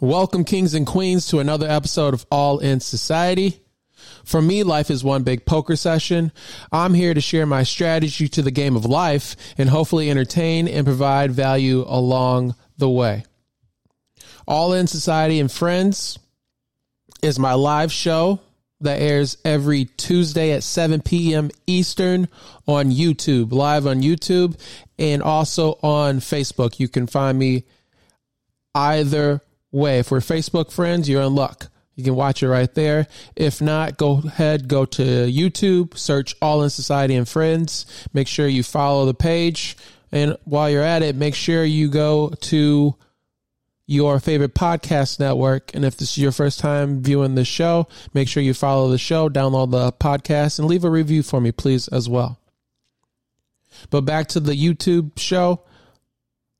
Welcome, kings and queens, to another episode of All in Society. For me, life is one big poker session. I'm here to share my strategy to the game of life and hopefully entertain and provide value along the way. All in Society and Friends is my live show that airs every Tuesday at 7 p.m. Eastern on YouTube, live on YouTube, and also on Facebook. You can find me either way. If we're Facebook friends, you're in luck. You can watch it right there. If not, go ahead, go to YouTube, search All in Society and Friends. Make sure you follow the page. And while you're at it, make sure you go to your favorite podcast network. And if this is your first time viewing the show, make sure you follow the show, download the podcast, and leave a review for me, please, as well. But back to the YouTube show.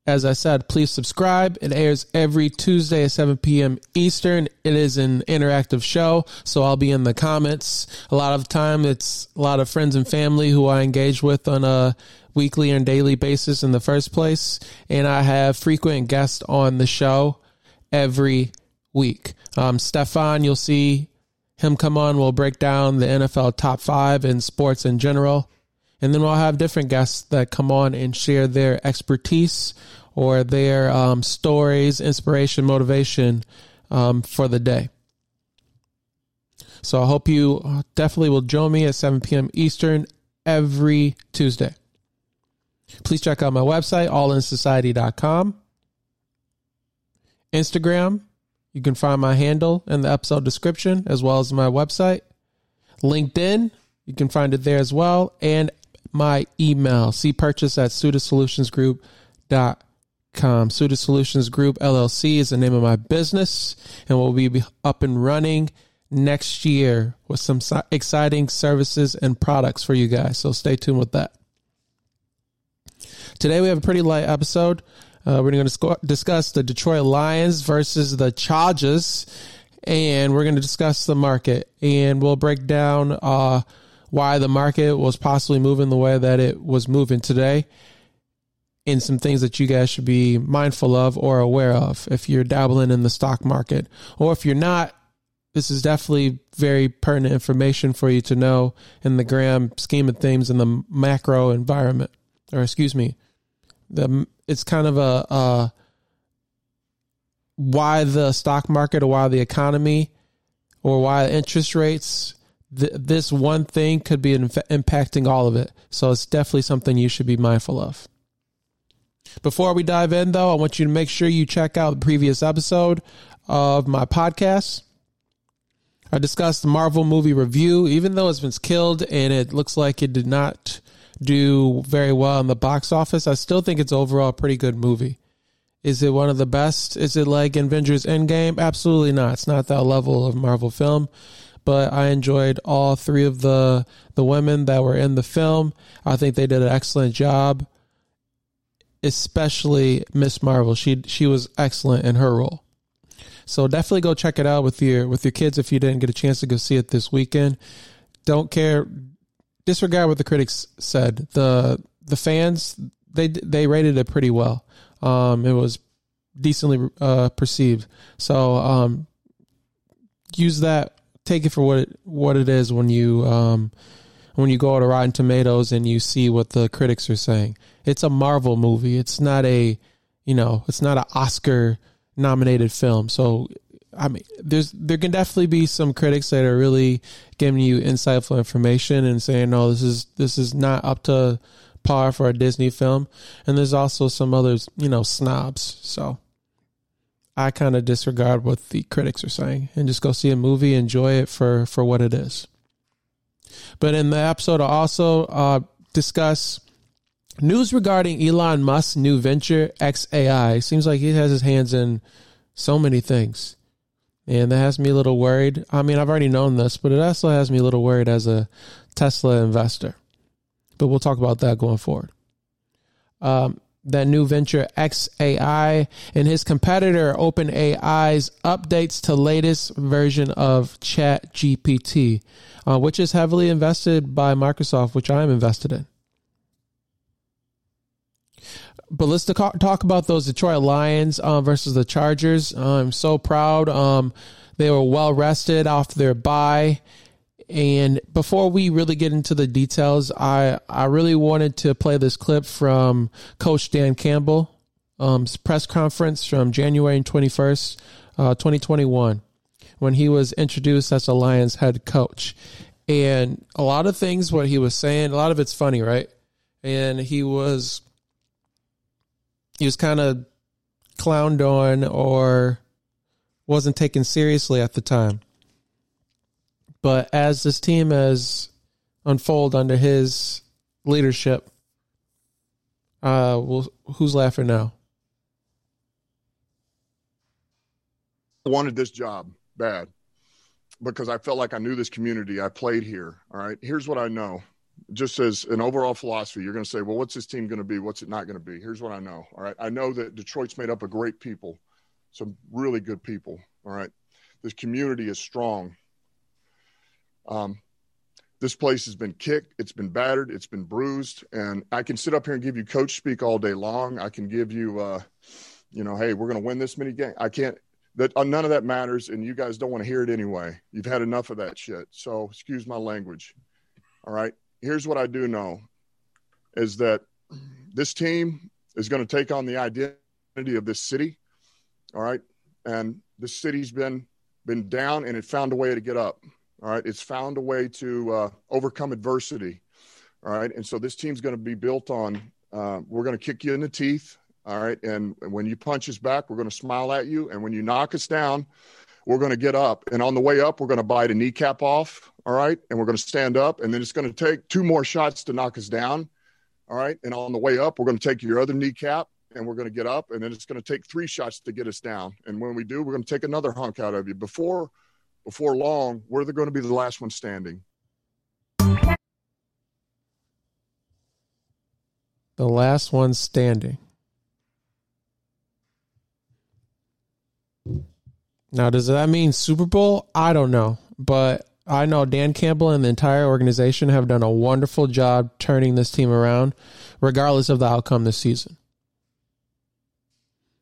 As I said, please subscribe. It airs every Tuesday at 7 p.m. Eastern. It is an interactive show, so I'll be in the comments. A lot of time, it's a lot of friends and family who I engage with on a weekly and daily basis in the first place. And I have frequent guests on the show every week. Um, Stefan, you'll see him come on. We'll break down the NFL top five and sports in general. And then we'll have different guests that come on and share their expertise or their um, stories, inspiration, motivation um, for the day. So I hope you definitely will join me at 7 p.m. Eastern every Tuesday. Please check out my website, allinsociety.com. Instagram, you can find my handle in the episode description as well as my website. LinkedIn, you can find it there as well. And my email, cpurches at suitedsolutionsgroup.com. Suited Solutions Group LLC is the name of my business, and we'll be up and running next year with some exciting services and products for you guys. So stay tuned with that. Today we have a pretty light episode. Uh, we're going to discuss the Detroit Lions versus the Chargers, and we're going to discuss the market, and we'll break down uh, why the market was possibly moving the way that it was moving today, and some things that you guys should be mindful of or aware of if you're dabbling in the stock market, or if you're not. This is definitely very pertinent information for you to know in the grand scheme of things in the macro environment, or excuse me, the it's kind of a uh, why the stock market or why the economy or why interest rates th- this one thing could be inf- impacting all of it so it's definitely something you should be mindful of before we dive in though i want you to make sure you check out the previous episode of my podcast i discussed the marvel movie review even though it's been killed and it looks like it did not do very well in the box office, I still think it's overall a pretty good movie. Is it one of the best? Is it like Avengers Endgame? Absolutely not. It's not that level of Marvel film, but I enjoyed all three of the the women that were in the film. I think they did an excellent job. Especially Miss Marvel. She she was excellent in her role. So definitely go check it out with your with your kids if you didn't get a chance to go see it this weekend. Don't care disregard what the critics said. the The fans they they rated it pretty well. Um, it was decently uh, perceived. So um, use that. Take it for what it what it is when you um, when you go to Rotten Tomatoes and you see what the critics are saying. It's a Marvel movie. It's not a you know it's not an Oscar nominated film. So I mean, there's there can definitely be some critics that are really giving you insightful information and saying, "No, this is this is not up to par for a Disney film," and there's also some others, you know, snobs. So I kind of disregard what the critics are saying and just go see a movie, enjoy it for for what it is. But in the episode, I also uh, discuss news regarding Elon Musk's new venture XAI. Seems like he has his hands in so many things and that has me a little worried. I mean, I've already known this, but it also has me a little worried as a Tesla investor. But we'll talk about that going forward. Um, that new venture XAI and his competitor OpenAI's updates to latest version of Chat GPT, uh, which is heavily invested by Microsoft, which I am invested in. but let's talk, about those Detroit Lions uh, versus the Chargers. I'm so proud. Um, they were well rested off their bye. And before we really get into the details, I, I really wanted to play this clip from Coach Dan Campbell, um, press conference from January 21st, uh, 2021, when he was introduced as the Lions head coach. And a lot of things, what he was saying, a lot of it's funny, right? And he was, he was kind of clowned on or wasn't taken seriously at the time. But as this team has unfolded under his leadership, uh, well, who's laughing now? I wanted this job bad because I felt like I knew this community. I played here. All right. Here's what I know. Just as an overall philosophy, you're going to say, well, what's this team going to be? What's it not going to be? Here's what I know. All right. I know that Detroit's made up of great people, some really good people. All right. This community is strong. Um, this place has been kicked, it's been battered, it's been bruised, and I can sit up here and give you coach speak all day long. I can give you, uh, you know, hey, we're going to win this many games. I can't. That uh, none of that matters, and you guys don't want to hear it anyway. You've had enough of that shit. So excuse my language. All right. Here's what I do know: is that this team is going to take on the identity of this city. All right, and this city's been been down, and it found a way to get up. All right. It's found a way to uh, overcome adversity. All right. And so this team's going to be built on uh, we're going to kick you in the teeth. All right. And when you punch us back, we're going to smile at you. And when you knock us down, we're going to get up. And on the way up, we're going to bite a kneecap off. All right. And we're going to stand up. And then it's going to take two more shots to knock us down. All right. And on the way up, we're going to take your other kneecap and we're going to get up. And then it's going to take three shots to get us down. And when we do, we're going to take another hunk out of you. Before before long, we're going to be the last one standing. The last one standing. Now, does that mean Super Bowl? I don't know. But I know Dan Campbell and the entire organization have done a wonderful job turning this team around, regardless of the outcome this season.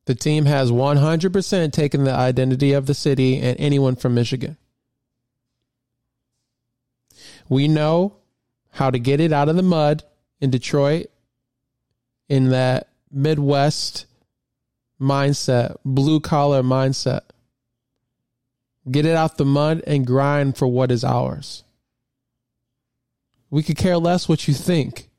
The team has 100% taken the identity of the city and anyone from Michigan. We know how to get it out of the mud in Detroit in that Midwest mindset, blue collar mindset. Get it out of the mud and grind for what is ours. We could care less what you think.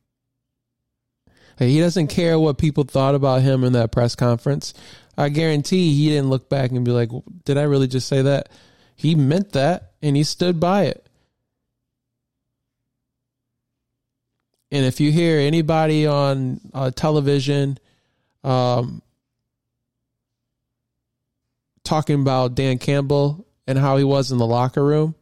He doesn't care what people thought about him in that press conference. I guarantee he didn't look back and be like, "Did I really just say that?" He meant that, and he stood by it. And if you hear anybody on uh, television um, talking about Dan Campbell and how he was in the locker room,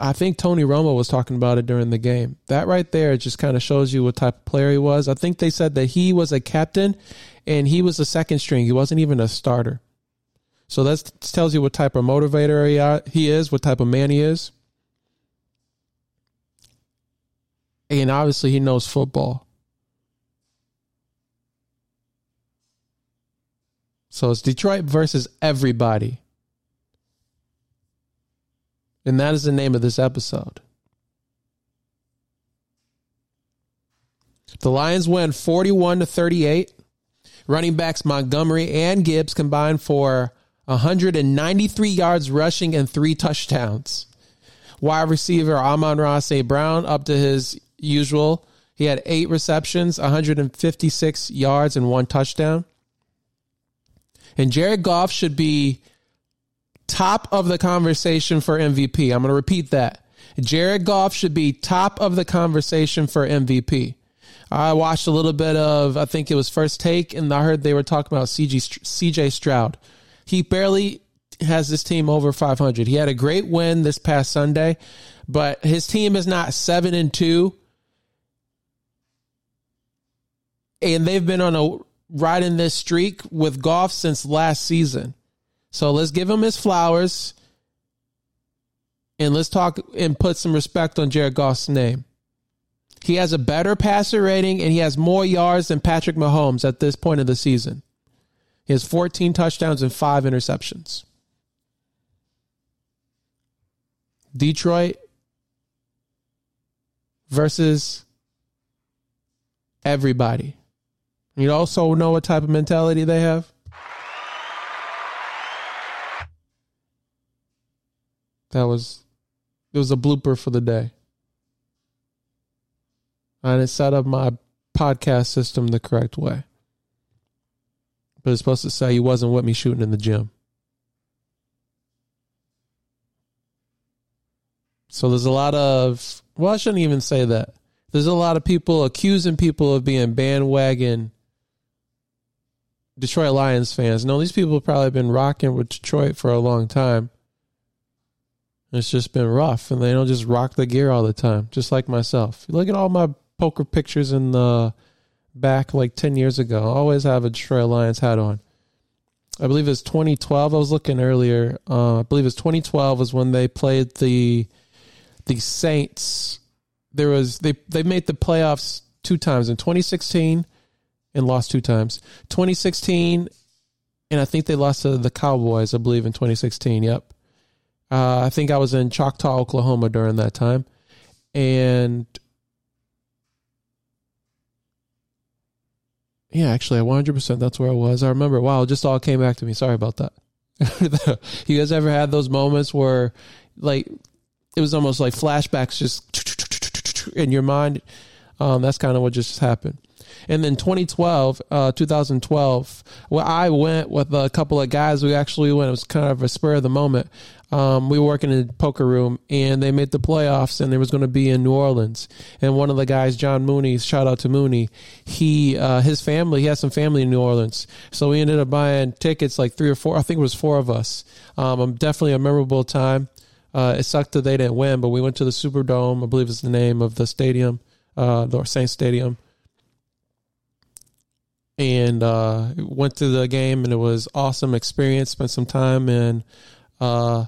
I think Tony Romo was talking about it during the game. That right there just kind of shows you what type of player he was. I think they said that he was a captain and he was a second string. He wasn't even a starter. So that tells you what type of motivator he he is, what type of man he is. And obviously, he knows football. So it's Detroit versus everybody. And that is the name of this episode. The Lions win 41 to 38. Running backs Montgomery and Gibbs combined for 193 yards rushing and three touchdowns. Wide receiver Amon-Ra St. Brown up to his usual. He had eight receptions, 156 yards, and one touchdown. And Jared Goff should be top of the conversation for MVP. I'm going to repeat that. Jared Goff should be top of the conversation for MVP. I watched a little bit of, I think it was First Take, and I heard they were talking about CG, CJ Stroud. He barely has this team over 500. He had a great win this past Sunday, but his team is not 7 and 2. And they've been on a riding this streak with Goff since last season. So let's give him his flowers and let's talk and put some respect on Jared Goff's name. He has a better passer rating and he has more yards than Patrick Mahomes at this point of the season. He has 14 touchdowns and five interceptions. Detroit versus everybody. You also know what type of mentality they have? That was it was a blooper for the day. I didn't set up my podcast system the correct way. But it's supposed to say he wasn't with me shooting in the gym. So there's a lot of well, I shouldn't even say that. There's a lot of people accusing people of being bandwagon Detroit Lions fans. No, these people have probably been rocking with Detroit for a long time. It's just been rough, and they don't just rock the gear all the time, just like myself. Look at all my poker pictures in the back like 10 years ago. I always have a Detroit Lions hat on. I believe it's 2012. I was looking earlier. Uh, I believe it's 2012 was when they played the the Saints. There was they they made the playoffs two times in 2016 and lost two times. 2016 and I think they lost to the Cowboys. I believe in 2016. Yep. Uh, I think I was in Choctaw, Oklahoma during that time, and yeah, actually, 100 percent that's where I was. I remember. Wow, it just all came back to me. Sorry about that. you guys ever had those moments where, like, it was almost like flashbacks, just in your mind? Um, that's kind of what just happened. And then 2012, uh, 2012, well, I went with a couple of guys. We actually went. It was kind of a spur of the moment. Um, we were working in a poker room, and they made the playoffs, and they was going to be in New Orleans. And one of the guys, John Mooney, shout out to Mooney. He, uh, his family, he has some family in New Orleans, so we ended up buying tickets, like three or four. I think it was four of us. Um, definitely a memorable time. Uh, it sucked that they didn't win, but we went to the Superdome. I believe is the name of the stadium, uh, the Saints Stadium and uh, went to the game and it was awesome experience. Spent some time in uh,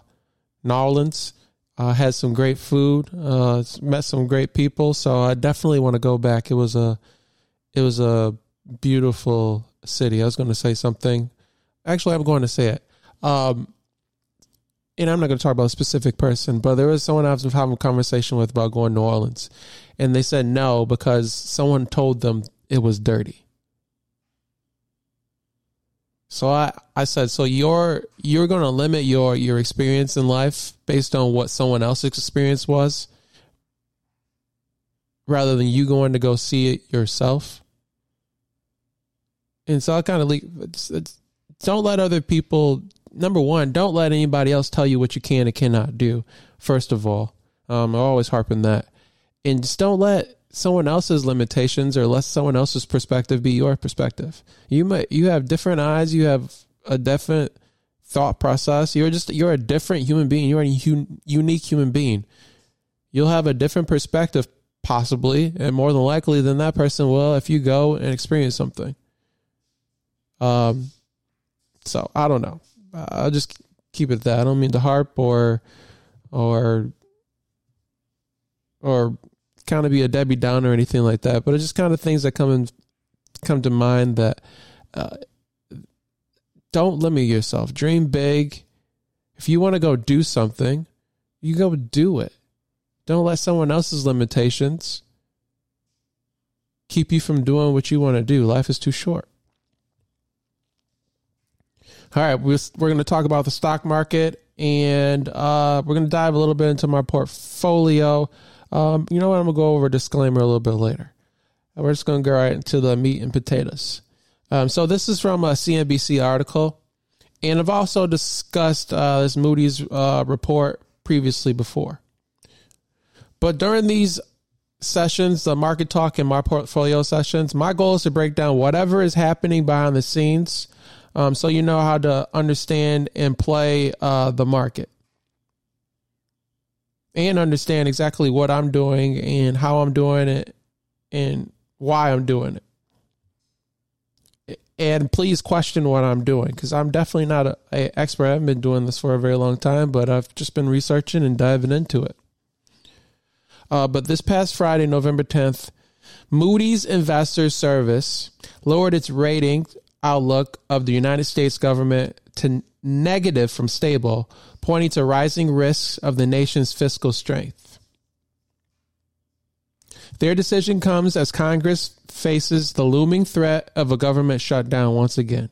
New Orleans. Uh, had some great food. Uh, met some great people. So I definitely want to go back. It was a it was a beautiful city. I was going to say something. Actually, I'm going to say it. Um, and I'm not going to talk about a specific person, but there was someone I was having a conversation with about going to New Orleans, and they said no because someone told them it was dirty. So I, I said, so you're you're going to limit your your experience in life based on what someone else's experience was, rather than you going to go see it yourself. And so I kind of it's, it's, don't let other people. Number one, don't let anybody else tell you what you can and cannot do. First of all, um, I always harping that, and just don't let someone else's limitations or let someone else's perspective be your perspective. You might you have different eyes, you have a different thought process. You're just you're a different human being. You're a un, unique human being. You'll have a different perspective possibly and more than likely than that person will if you go and experience something. Um so I don't know. I'll just keep it that. I don't mean to harp or or or kind of be a Debbie Downer or anything like that, but it's just kind of things that come in, come to mind that uh, don't limit yourself. Dream big. If you want to go do something, you go do it. Don't let someone else's limitations keep you from doing what you want to do. Life is too short. All right, we're, going to talk about the stock market and uh, we're going to dive a little bit into my portfolio. Um, you know what? I'm gonna go over a disclaimer a little bit later. We're just gonna go right into the meat and potatoes. Um, so this is from a CNBC article, and I've also discussed uh, this Moody's uh, report previously before. But during these sessions, the market talk and my portfolio sessions, my goal is to break down whatever is happening behind the scenes, um, so you know how to understand and play uh, the market and understand exactly what I'm doing and how I'm doing it and why I'm doing it. And please question what I'm doing because I'm definitely not a expert. I haven't been doing this for a very long time, but I've just been researching and diving into it. Uh, but this past Friday, November 10th, Moody's Investors Service lowered its rating outlook of the United States government to negative from stable, pointing to rising risks of the nation's fiscal strength. Their decision comes as Congress faces the looming threat of a government shutdown once again.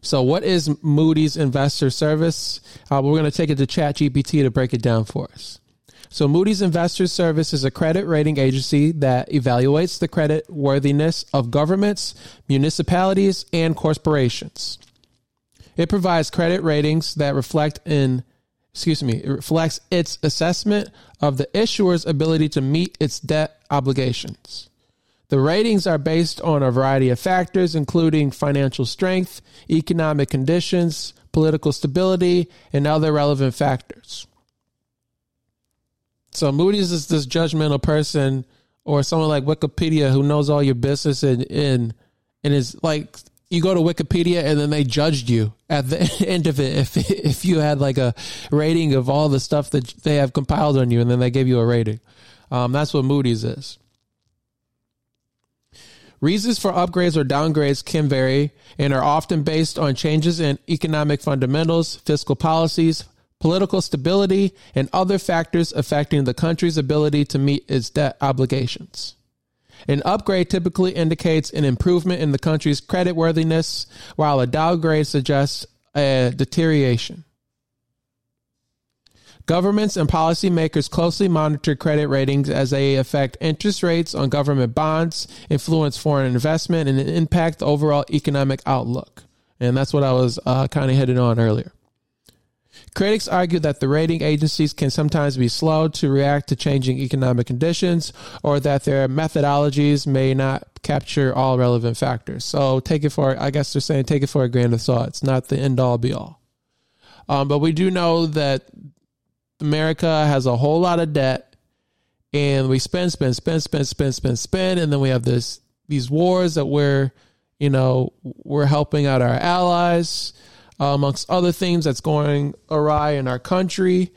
So, what is Moody's Investor Service? Uh, we're going to take it to ChatGPT to break it down for us. So, Moody's Investor Service is a credit rating agency that evaluates the credit worthiness of governments, municipalities, and corporations. It provides credit ratings that reflect in excuse me, it reflects its assessment of the issuer's ability to meet its debt obligations. The ratings are based on a variety of factors, including financial strength, economic conditions, political stability, and other relevant factors. So Moody's is this judgmental person or someone like Wikipedia who knows all your business and and, and is like you go to Wikipedia and then they judged you at the end of it if if you had like a rating of all the stuff that they have compiled on you and then they gave you a rating. Um, that's what Moody's is. Reasons for upgrades or downgrades can vary and are often based on changes in economic fundamentals, fiscal policies, political stability, and other factors affecting the country's ability to meet its debt obligations. An upgrade typically indicates an improvement in the country's creditworthiness, while a downgrade suggests a deterioration. Governments and policymakers closely monitor credit ratings as they affect interest rates on government bonds, influence foreign investment, and impact the overall economic outlook. And that's what I was uh, kind of hitting on earlier. Critics argue that the rating agencies can sometimes be slow to react to changing economic conditions or that their methodologies may not capture all relevant factors. So take it for, I guess they're saying, take it for a grain of salt. It's not the end all be all. Um, but we do know that America has a whole lot of debt and we spend, spend, spend, spend, spend, spend, spend. And then we have this, these wars that we're, you know, we're helping out our allies uh, amongst other things that's going awry in our country.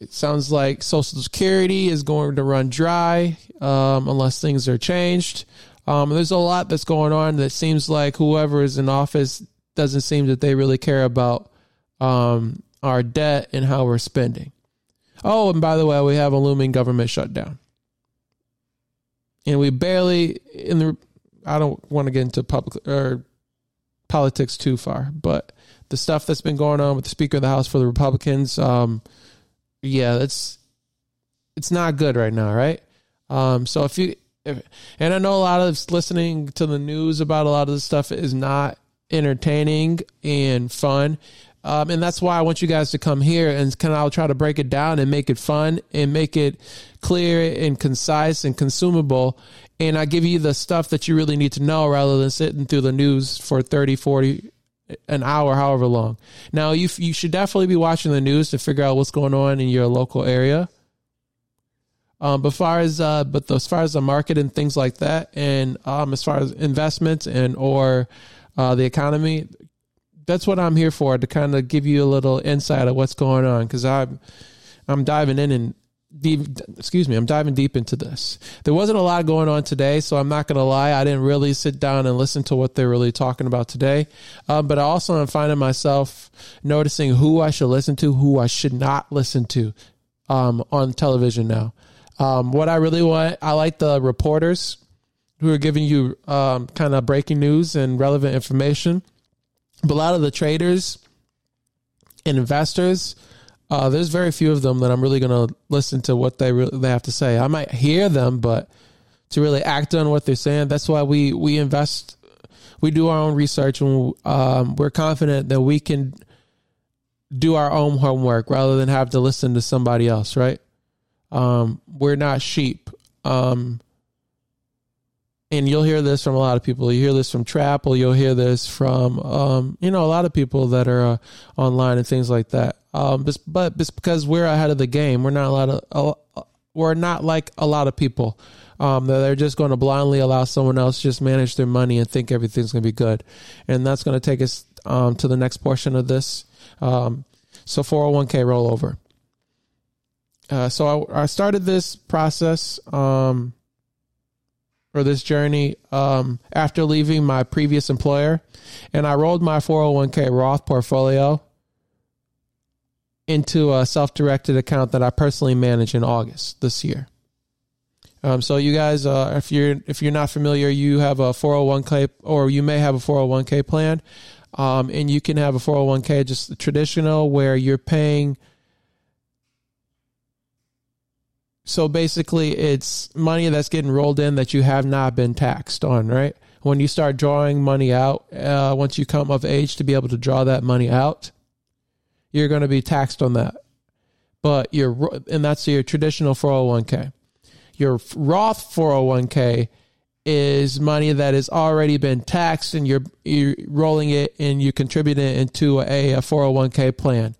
It sounds like Social Security is going to run dry um, unless things are changed. Um, there's a lot that's going on that seems like whoever is in office doesn't seem that they really care about um, our debt and how we're spending. Oh, and by the way, we have a looming government shutdown. And we barely in the I don't want to get into public or politics too far, but the stuff that's been going on with the Speaker of the House for the Republicans, um, yeah, it's it's not good right now, right? Um, so if you if, and I know a lot of listening to the news about a lot of this stuff is not entertaining and fun. Um, and that's why I want you guys to come here and kind of try to break it down and make it fun and make it clear and concise and consumable. And I give you the stuff that you really need to know rather than sitting through the news for 30, 40, an hour, however long. Now you you should definitely be watching the news to figure out what's going on in your local area. Um, but far as uh, but as far as the market and things like that, and um, as far as investments and or uh, the economy, that's what I'm here for to kind of give you a little insight of what's going on because I'm I'm diving in and deep, excuse me, I'm diving deep into this. There wasn't a lot going on today, so I'm not going to lie. I didn't really sit down and listen to what they're really talking about today. Um, but I also am finding myself noticing who I should listen to, who I should not listen to um, on television now. Um, what I really want, I like the reporters who are giving you um, kind of breaking news and relevant information. But a lot of the traders and investors, uh, there's very few of them that I'm really going to listen to what they really, they have to say. I might hear them, but to really act on what they're saying, that's why we we invest, we do our own research, and um, we're confident that we can do our own homework rather than have to listen to somebody else. Right? Um, we're not sheep. Um, and you'll hear this from a lot of people. You hear this from Trap, or you'll hear this from um, you know a lot of people that are uh, online and things like that. Um, but, but because we're ahead of the game. We're not a lot of uh, we're not like a lot of people. Um, they're just going to blindly allow someone else just manage their money and think everything's going to be good, and that's going to take us um, to the next portion of this. Um, so 401k rollover. uh, so I, I, started this process um, or this journey um, after leaving my previous employer, and I rolled my 401k Roth portfolio into a self-directed account that I personally manage in August this year. Um, so you guys, uh, if you're if you're not familiar, you have a 401k or you may have a 401k plan, um, and you can have a 401k just traditional where you're paying. So basically, it's money that's getting rolled in that you have not been taxed on, right? When you start drawing money out, uh, once you come of age to be able to draw that money out, you're going to be taxed on that. But you're, and that's your traditional 401k. Your Roth 401k is money that has already been taxed and you're, you're rolling it and you contribute it into a, a 401k plan.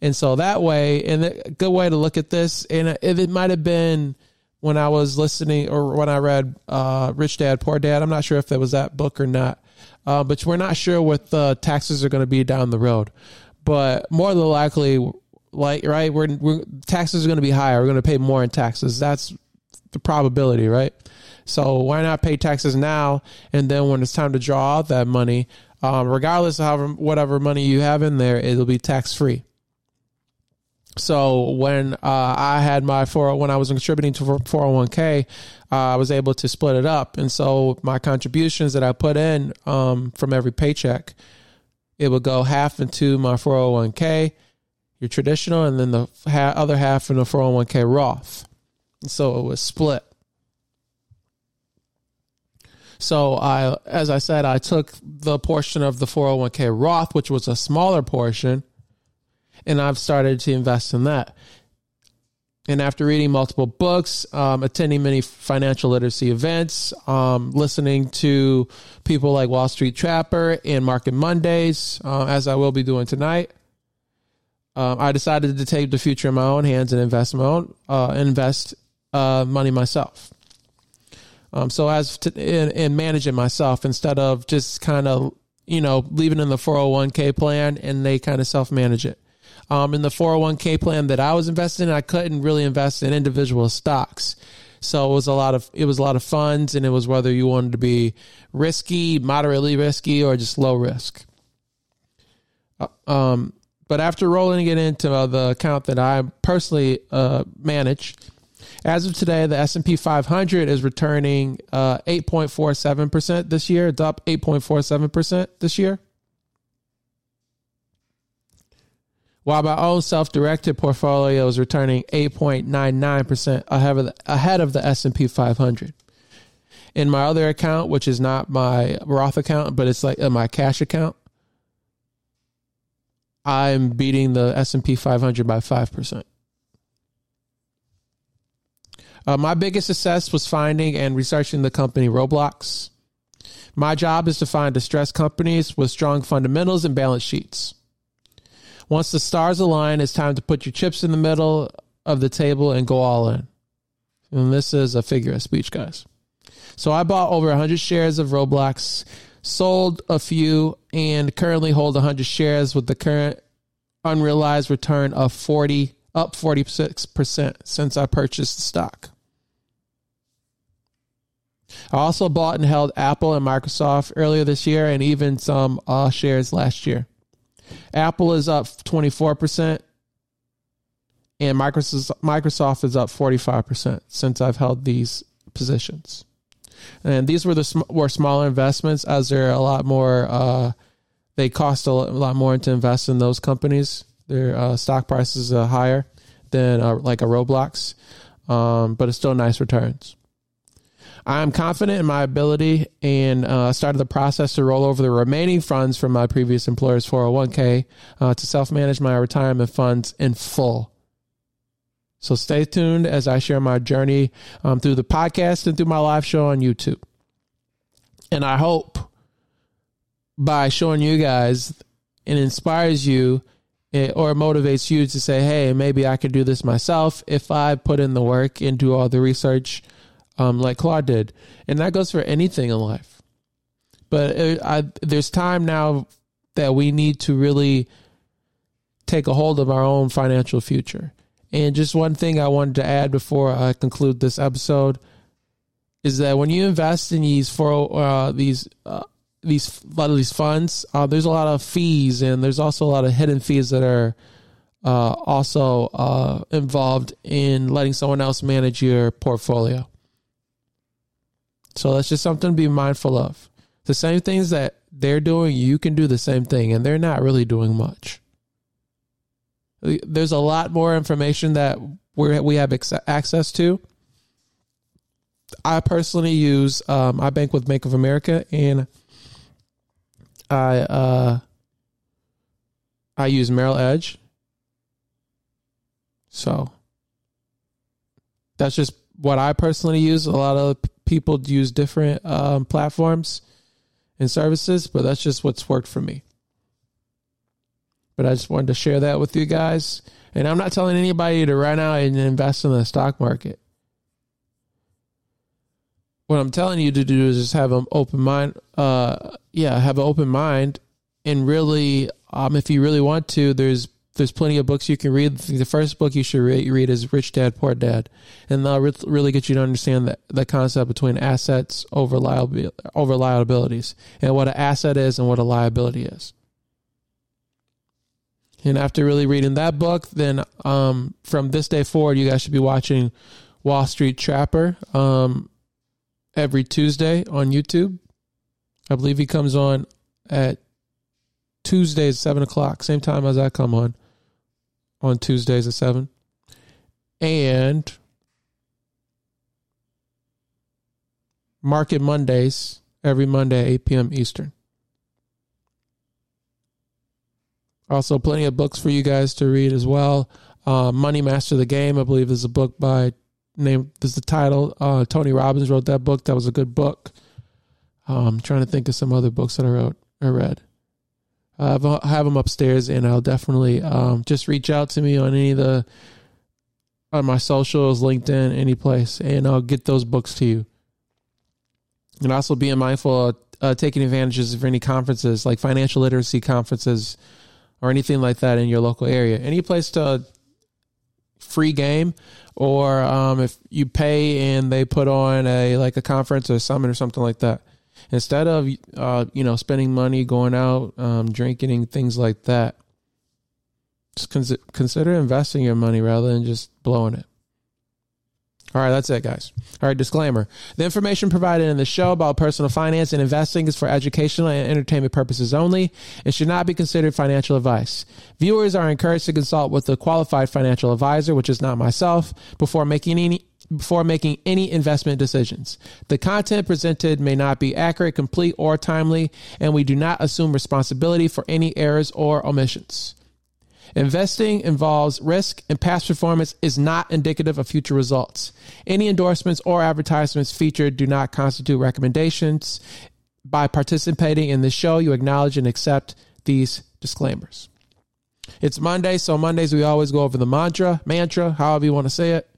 And so that way, and a good way to look at this, and if it might have been when I was listening or when I read uh, Rich Dad Poor Dad, I'm not sure if that was that book or not, uh, but we're not sure what the taxes are going to be down the road but more than likely, like right, we're, we're taxes are going to be higher. We're going to pay more in taxes. That's the probability, right? So why not pay taxes now, and then when it's time to draw out that money, um, regardless of however, whatever money you have in there, it'll be tax free. So when uh, I had my four, when I was contributing to 401k, uh, I was able to split it up, and so my contributions that I put in um, from every paycheck it would go half into my 401k, your traditional, and then the other half in the 401k Roth. And So it was split. So I, as I said, I took the portion of the 401k Roth, which was a smaller portion, and I've started to invest in that. And after reading multiple books, um, attending many financial literacy events, um, listening to people like Wall Street Trapper and Market Mondays, uh, as I will be doing tonight, um, I decided to take the future in my own hands and invest my own uh, invest uh, money myself. Um, so as to, in, in managing myself instead of just kind of you know leaving in the 401k plan and they kind of self manage it. Um, in the 401k plan that I was invested in, I couldn't really invest in individual stocks. So it was a lot of it was a lot of funds, and it was whether you wanted to be risky, moderately risky, or just low risk. Uh, um, but after rolling it into the account that I personally uh, manage, as of today, the S and P 500 is returning uh, 8.47 uh, percent this year. It's up 8.47 percent this year. While my own self-directed portfolio is returning 8.99% ahead of the, ahead of the S&P 500. In my other account, which is not my Roth account, but it's like uh, my cash account, I'm beating the S&P 500 by 5%. Uh, my biggest success was finding and researching the company Roblox. My job is to find distressed companies with strong fundamentals and balance sheets. Once the stars align, it's time to put your chips in the middle of the table and go all in. And this is a figure of speech, guys. So I bought over 100 shares of Roblox, sold a few, and currently hold 100 shares with the current unrealized return of 40 up 46% since I purchased the stock. I also bought and held Apple and Microsoft earlier this year and even some uh, shares last year. Apple is up 24%, and Microsoft, is up 45% since I've held these positions. And these were the were smaller investments as they're a lot more, uh, they cost a lot more to invest in those companies. Their uh, stock prices are higher than uh, like a Roblox, um, but it's still nice returns. I'm confident in my ability and uh, started the process to roll over the remaining funds from my previous employer's 401k uh, to self manage my retirement funds in full. So stay tuned as I share my journey um, through the podcast and through my live show on YouTube. And I hope by showing you guys it inspires you eh, or motivates you to say, hey, maybe I could do this myself if I put in the work and do all the research um, like Claude did, and that goes for anything in life. But it, I, there's time now that we need to really take a hold of our own financial future. And just one thing I wanted to add before I conclude this episode is that when you invest in these for uh, these uh, these a lot of these funds, uh, there's a lot of fees and there's also a lot of hidden fees that are uh, also uh, involved in letting someone else manage your portfolio. So that's just something to be mindful of. The same things that they're doing, you can do the same thing, and they're not really doing much. There's a lot more information that we we have access to. I personally use um, I bank with Bank of America, and I uh, I use Merrill Edge. So that's just what I personally use. A lot of people use different um, platforms and services, but that's just what's worked for me. But I just wanted to share that with you guys. And I'm not telling anybody to run out and invest in the stock market. What I'm telling you to do is just have an open mind. Uh, yeah, have an open mind, and really, um, if you really want to, there's there's plenty of books you can read. The first book you should read, read is Rich Dad Poor Dad, and that'll really get you to understand the, the concept between assets over, liabil- over liabilities and what an asset is and what a liability is. And after really reading that book, then um, from this day forward, you guys should be watching Wall Street Trapper um, every Tuesday on YouTube. I believe he comes on at Tuesdays, seven o'clock, same time as I come on on Tuesdays at seven, and Market Mondays every Monday, at eight p.m. Eastern. Also, plenty of books for you guys to read as well. Uh, Money Master the Game, I believe, is a book by name. Is the title? Uh, Tony Robbins wrote that book. That was a good book. Um, I'm trying to think of some other books that I wrote or read. I have, I have them upstairs, and I'll definitely um, just reach out to me on any of the on my socials, LinkedIn, any place, and I'll get those books to you. And also being mindful of uh, taking advantages of any conferences, like financial literacy conferences or anything like that in your local area. Any place to free game, or um, if you pay and they put on a like a conference or summit or something like that instead of uh, you know spending money going out um, drinking things like that just cons- consider investing your money rather than just blowing it all right, that's it, guys. All right, disclaimer. The information provided in the show about personal finance and investing is for educational and entertainment purposes only and should not be considered financial advice. Viewers are encouraged to consult with a qualified financial advisor, which is not myself, before making any before making any investment decisions. The content presented may not be accurate, complete, or timely, and we do not assume responsibility for any errors or omissions. Investing involves risk, and past performance is not indicative of future results. Any endorsements or advertisements featured do not constitute recommendations. By participating in the show, you acknowledge and accept these disclaimers. It's Monday, so Mondays we always go over the mantra, mantra, however you want to say it.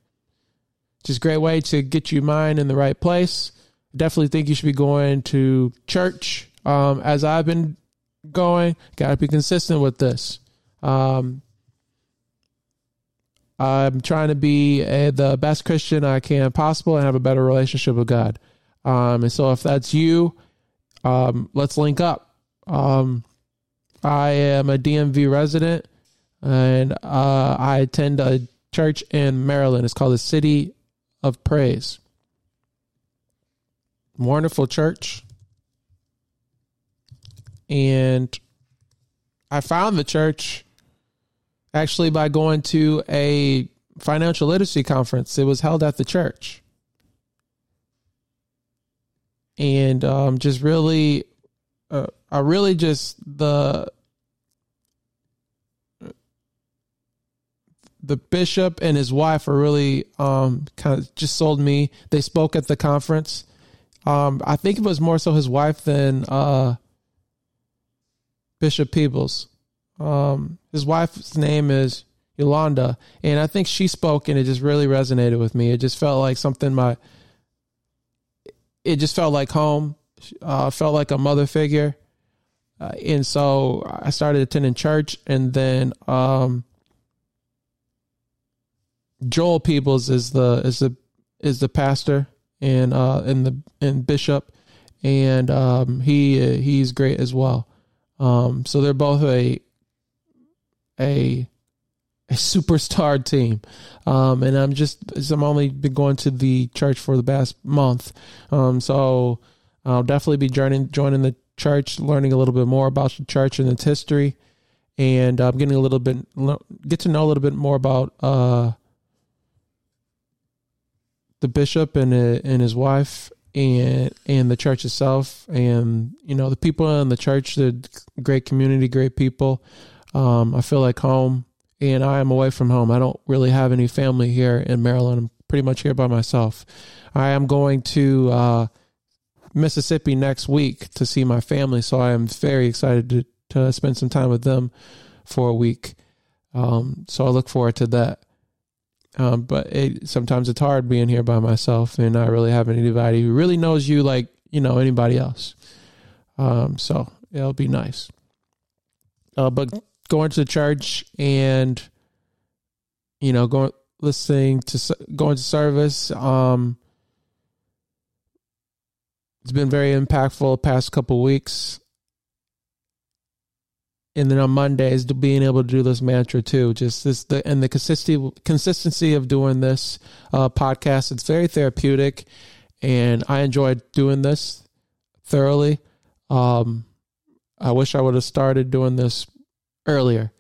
Just a great way to get your mind in the right place. Definitely think you should be going to church um, as I've been going. Got to be consistent with this. Um, I'm trying to be a, the best Christian I can possible and have a better relationship with God. Um, and so if that's you, um, let's link up. Um, I am a DMV resident and uh, I attend a church in Maryland. It's called the City of Praise. Wonderful church. And I found the church actually by going to a financial literacy conference. It was held at the church. And um, just really, uh, I really just the the bishop and his wife are really um, kind of just sold me. They spoke at the conference. Um, I think it was more so his wife than uh, Bishop Peebles. Um, his wife's name is Yolanda, and I think she spoke, and it just really resonated with me. It just felt like something my. It just felt like home. Uh, felt like a mother figure, uh, and so I started attending church, and then um, Joel Peebles is the is the is the pastor and uh and the and bishop, and um he he's great as well. Um, so they're both a a a superstar team. Um, and I'm just I'm only been going to the church for the past month. Um, so I'll definitely be joining joining the church, learning a little bit more about the church and its history, and I'm uh, getting a little bit get to know a little bit more about uh, the bishop and uh, and his wife and and the church itself and you know the people in the church the great community great people. Um, i feel like home and i am away from home. I don't really have any family here in maryland. I'm pretty much here by myself. I am going to uh, mississippi next week to see my family so i am very excited to, to spend some time with them for a week. Um, so i look forward to that um, but it, sometimes it's hard being here by myself and not really having anybody who really knows you like you know anybody else. Um, so it'll be nice. Uh, but going to the church and you know going listening to going to service um it's been very impactful past couple weeks and then on Mondays being able to do this mantra too. Just this the and the consistency consistency of doing this uh, podcast. It's very therapeutic, and I enjoy doing this thoroughly. Um, I wish I would have started doing this earlier.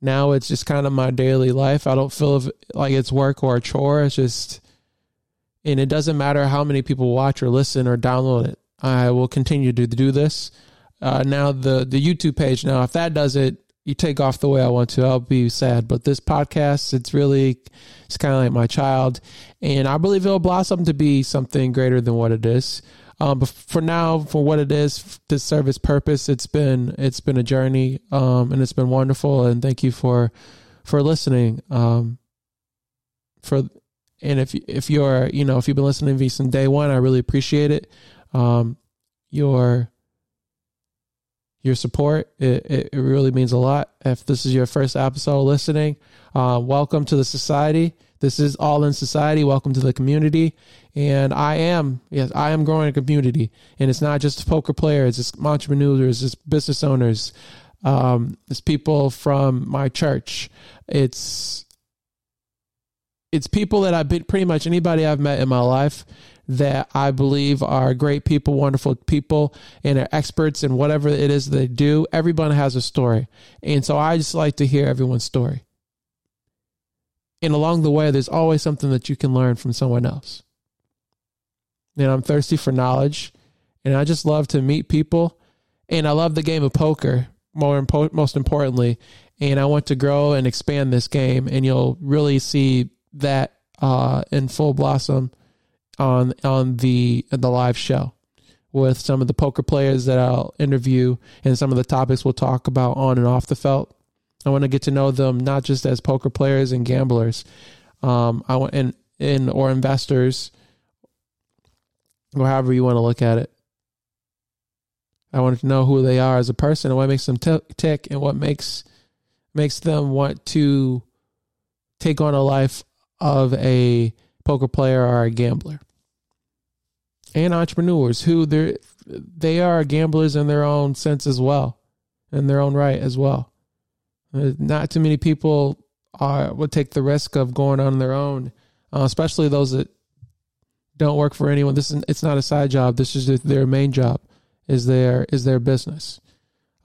Now it's just kind of my daily life. I don't feel like it's work or a chore. It's just, and it doesn't matter how many people watch or listen or download it. I will continue to do this uh, now the the YouTube page. Now, if that does it, you take off the way I want to, I'll be sad. But this podcast, it's really it's kind of like my child, and I believe it'll blossom to be something greater than what it is. Um, but for now, for what it is to serve its purpose, it's been it's been a journey, um, and it's been wonderful. And thank you for for listening. Um, for and if if you're you know if you've been listening to me since day one, I really appreciate it. Um, your your support. It, it, really means a lot. If this is your first episode listening, uh, welcome to the society. This is All in Society. Welcome to the community. And I am, yes, I am growing a community. And it's not just poker players, it's entrepreneurs, it's business owners, um, it's people from my church. It's it's people that I've been pretty much anybody I've met in my life that I believe are great people, wonderful people, and are experts in whatever it is they do. Everyone has a story. And so I just like to hear everyone's story. And along the way, there's always something that you can learn from someone else. And I'm thirsty for knowledge. And I just love to meet people. And I love the game of poker, more impo- most importantly. And I want to grow and expand this game. And you'll really see that uh, in full blossom on on the the live show with some of the poker players that I'll interview and some of the topics we'll talk about on and off the felt. I want to get to know them not just as poker players and gamblers, um, I want and and or investors, or however you want to look at it. I want to know who they are as a person and what makes them t- tick and what makes makes them want to take on a life of a poker player or a gambler and entrepreneurs who they they are gamblers in their own sense as well, in their own right as well. Uh, not too many people are would take the risk of going on their own, uh, especially those that don't work for anyone. This is it's not a side job. This is their main job. Is their is their business.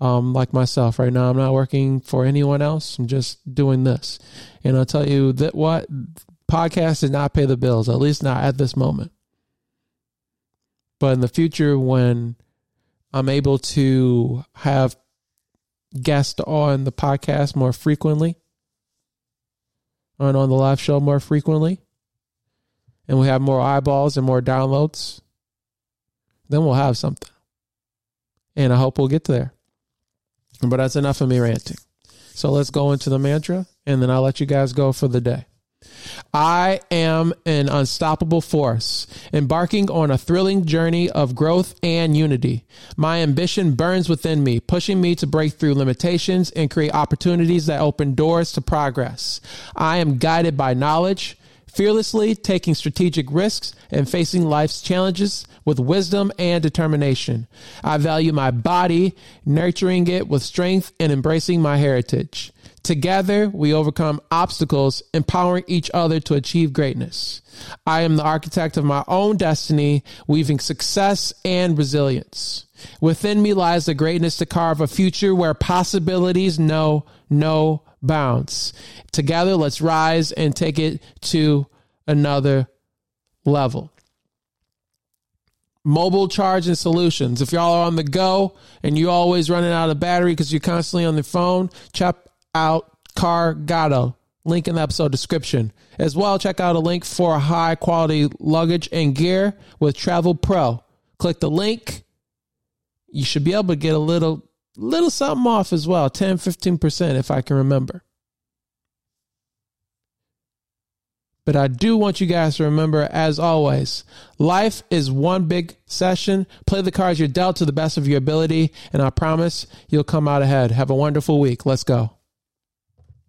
Um, like myself right now, I'm not working for anyone else. I'm just doing this, and I'll tell you that what podcast did not pay the bills, at least not at this moment. But in the future, when I'm able to have guests on the podcast more frequently and on the live show more frequently, and we have more eyeballs and more downloads, then we'll have something. And I hope we'll get there. But that's enough of me ranting. So let's go into the mantra, and then I'll let you guys go for the day. I am an unstoppable force, embarking on a thrilling journey of growth and unity. My ambition burns within me, pushing me to break through limitations and create opportunities that open doors to progress. I am guided by knowledge, fearlessly taking strategic risks and facing life's challenges with wisdom and determination. I value my body, nurturing it with strength and embracing my heritage. Together, we overcome obstacles, empowering each other to achieve greatness. I am the architect of my own destiny, weaving success and resilience. Within me lies the greatness to carve a future where possibilities know no bounds. Together, let's rise and take it to another level. Mobile charging solutions. If y'all are on the go and you always running out of battery because you're constantly on the phone, check out Cargado. Link in the episode description. As well, check out a link for high quality luggage and gear with Travel Pro. Click the link. You should be able to get a little little something off as well 10 15% if I can remember. But I do want you guys to remember, as always, life is one big session. Play the cards you're dealt to the best of your ability, and I promise you'll come out ahead. Have a wonderful week. Let's go.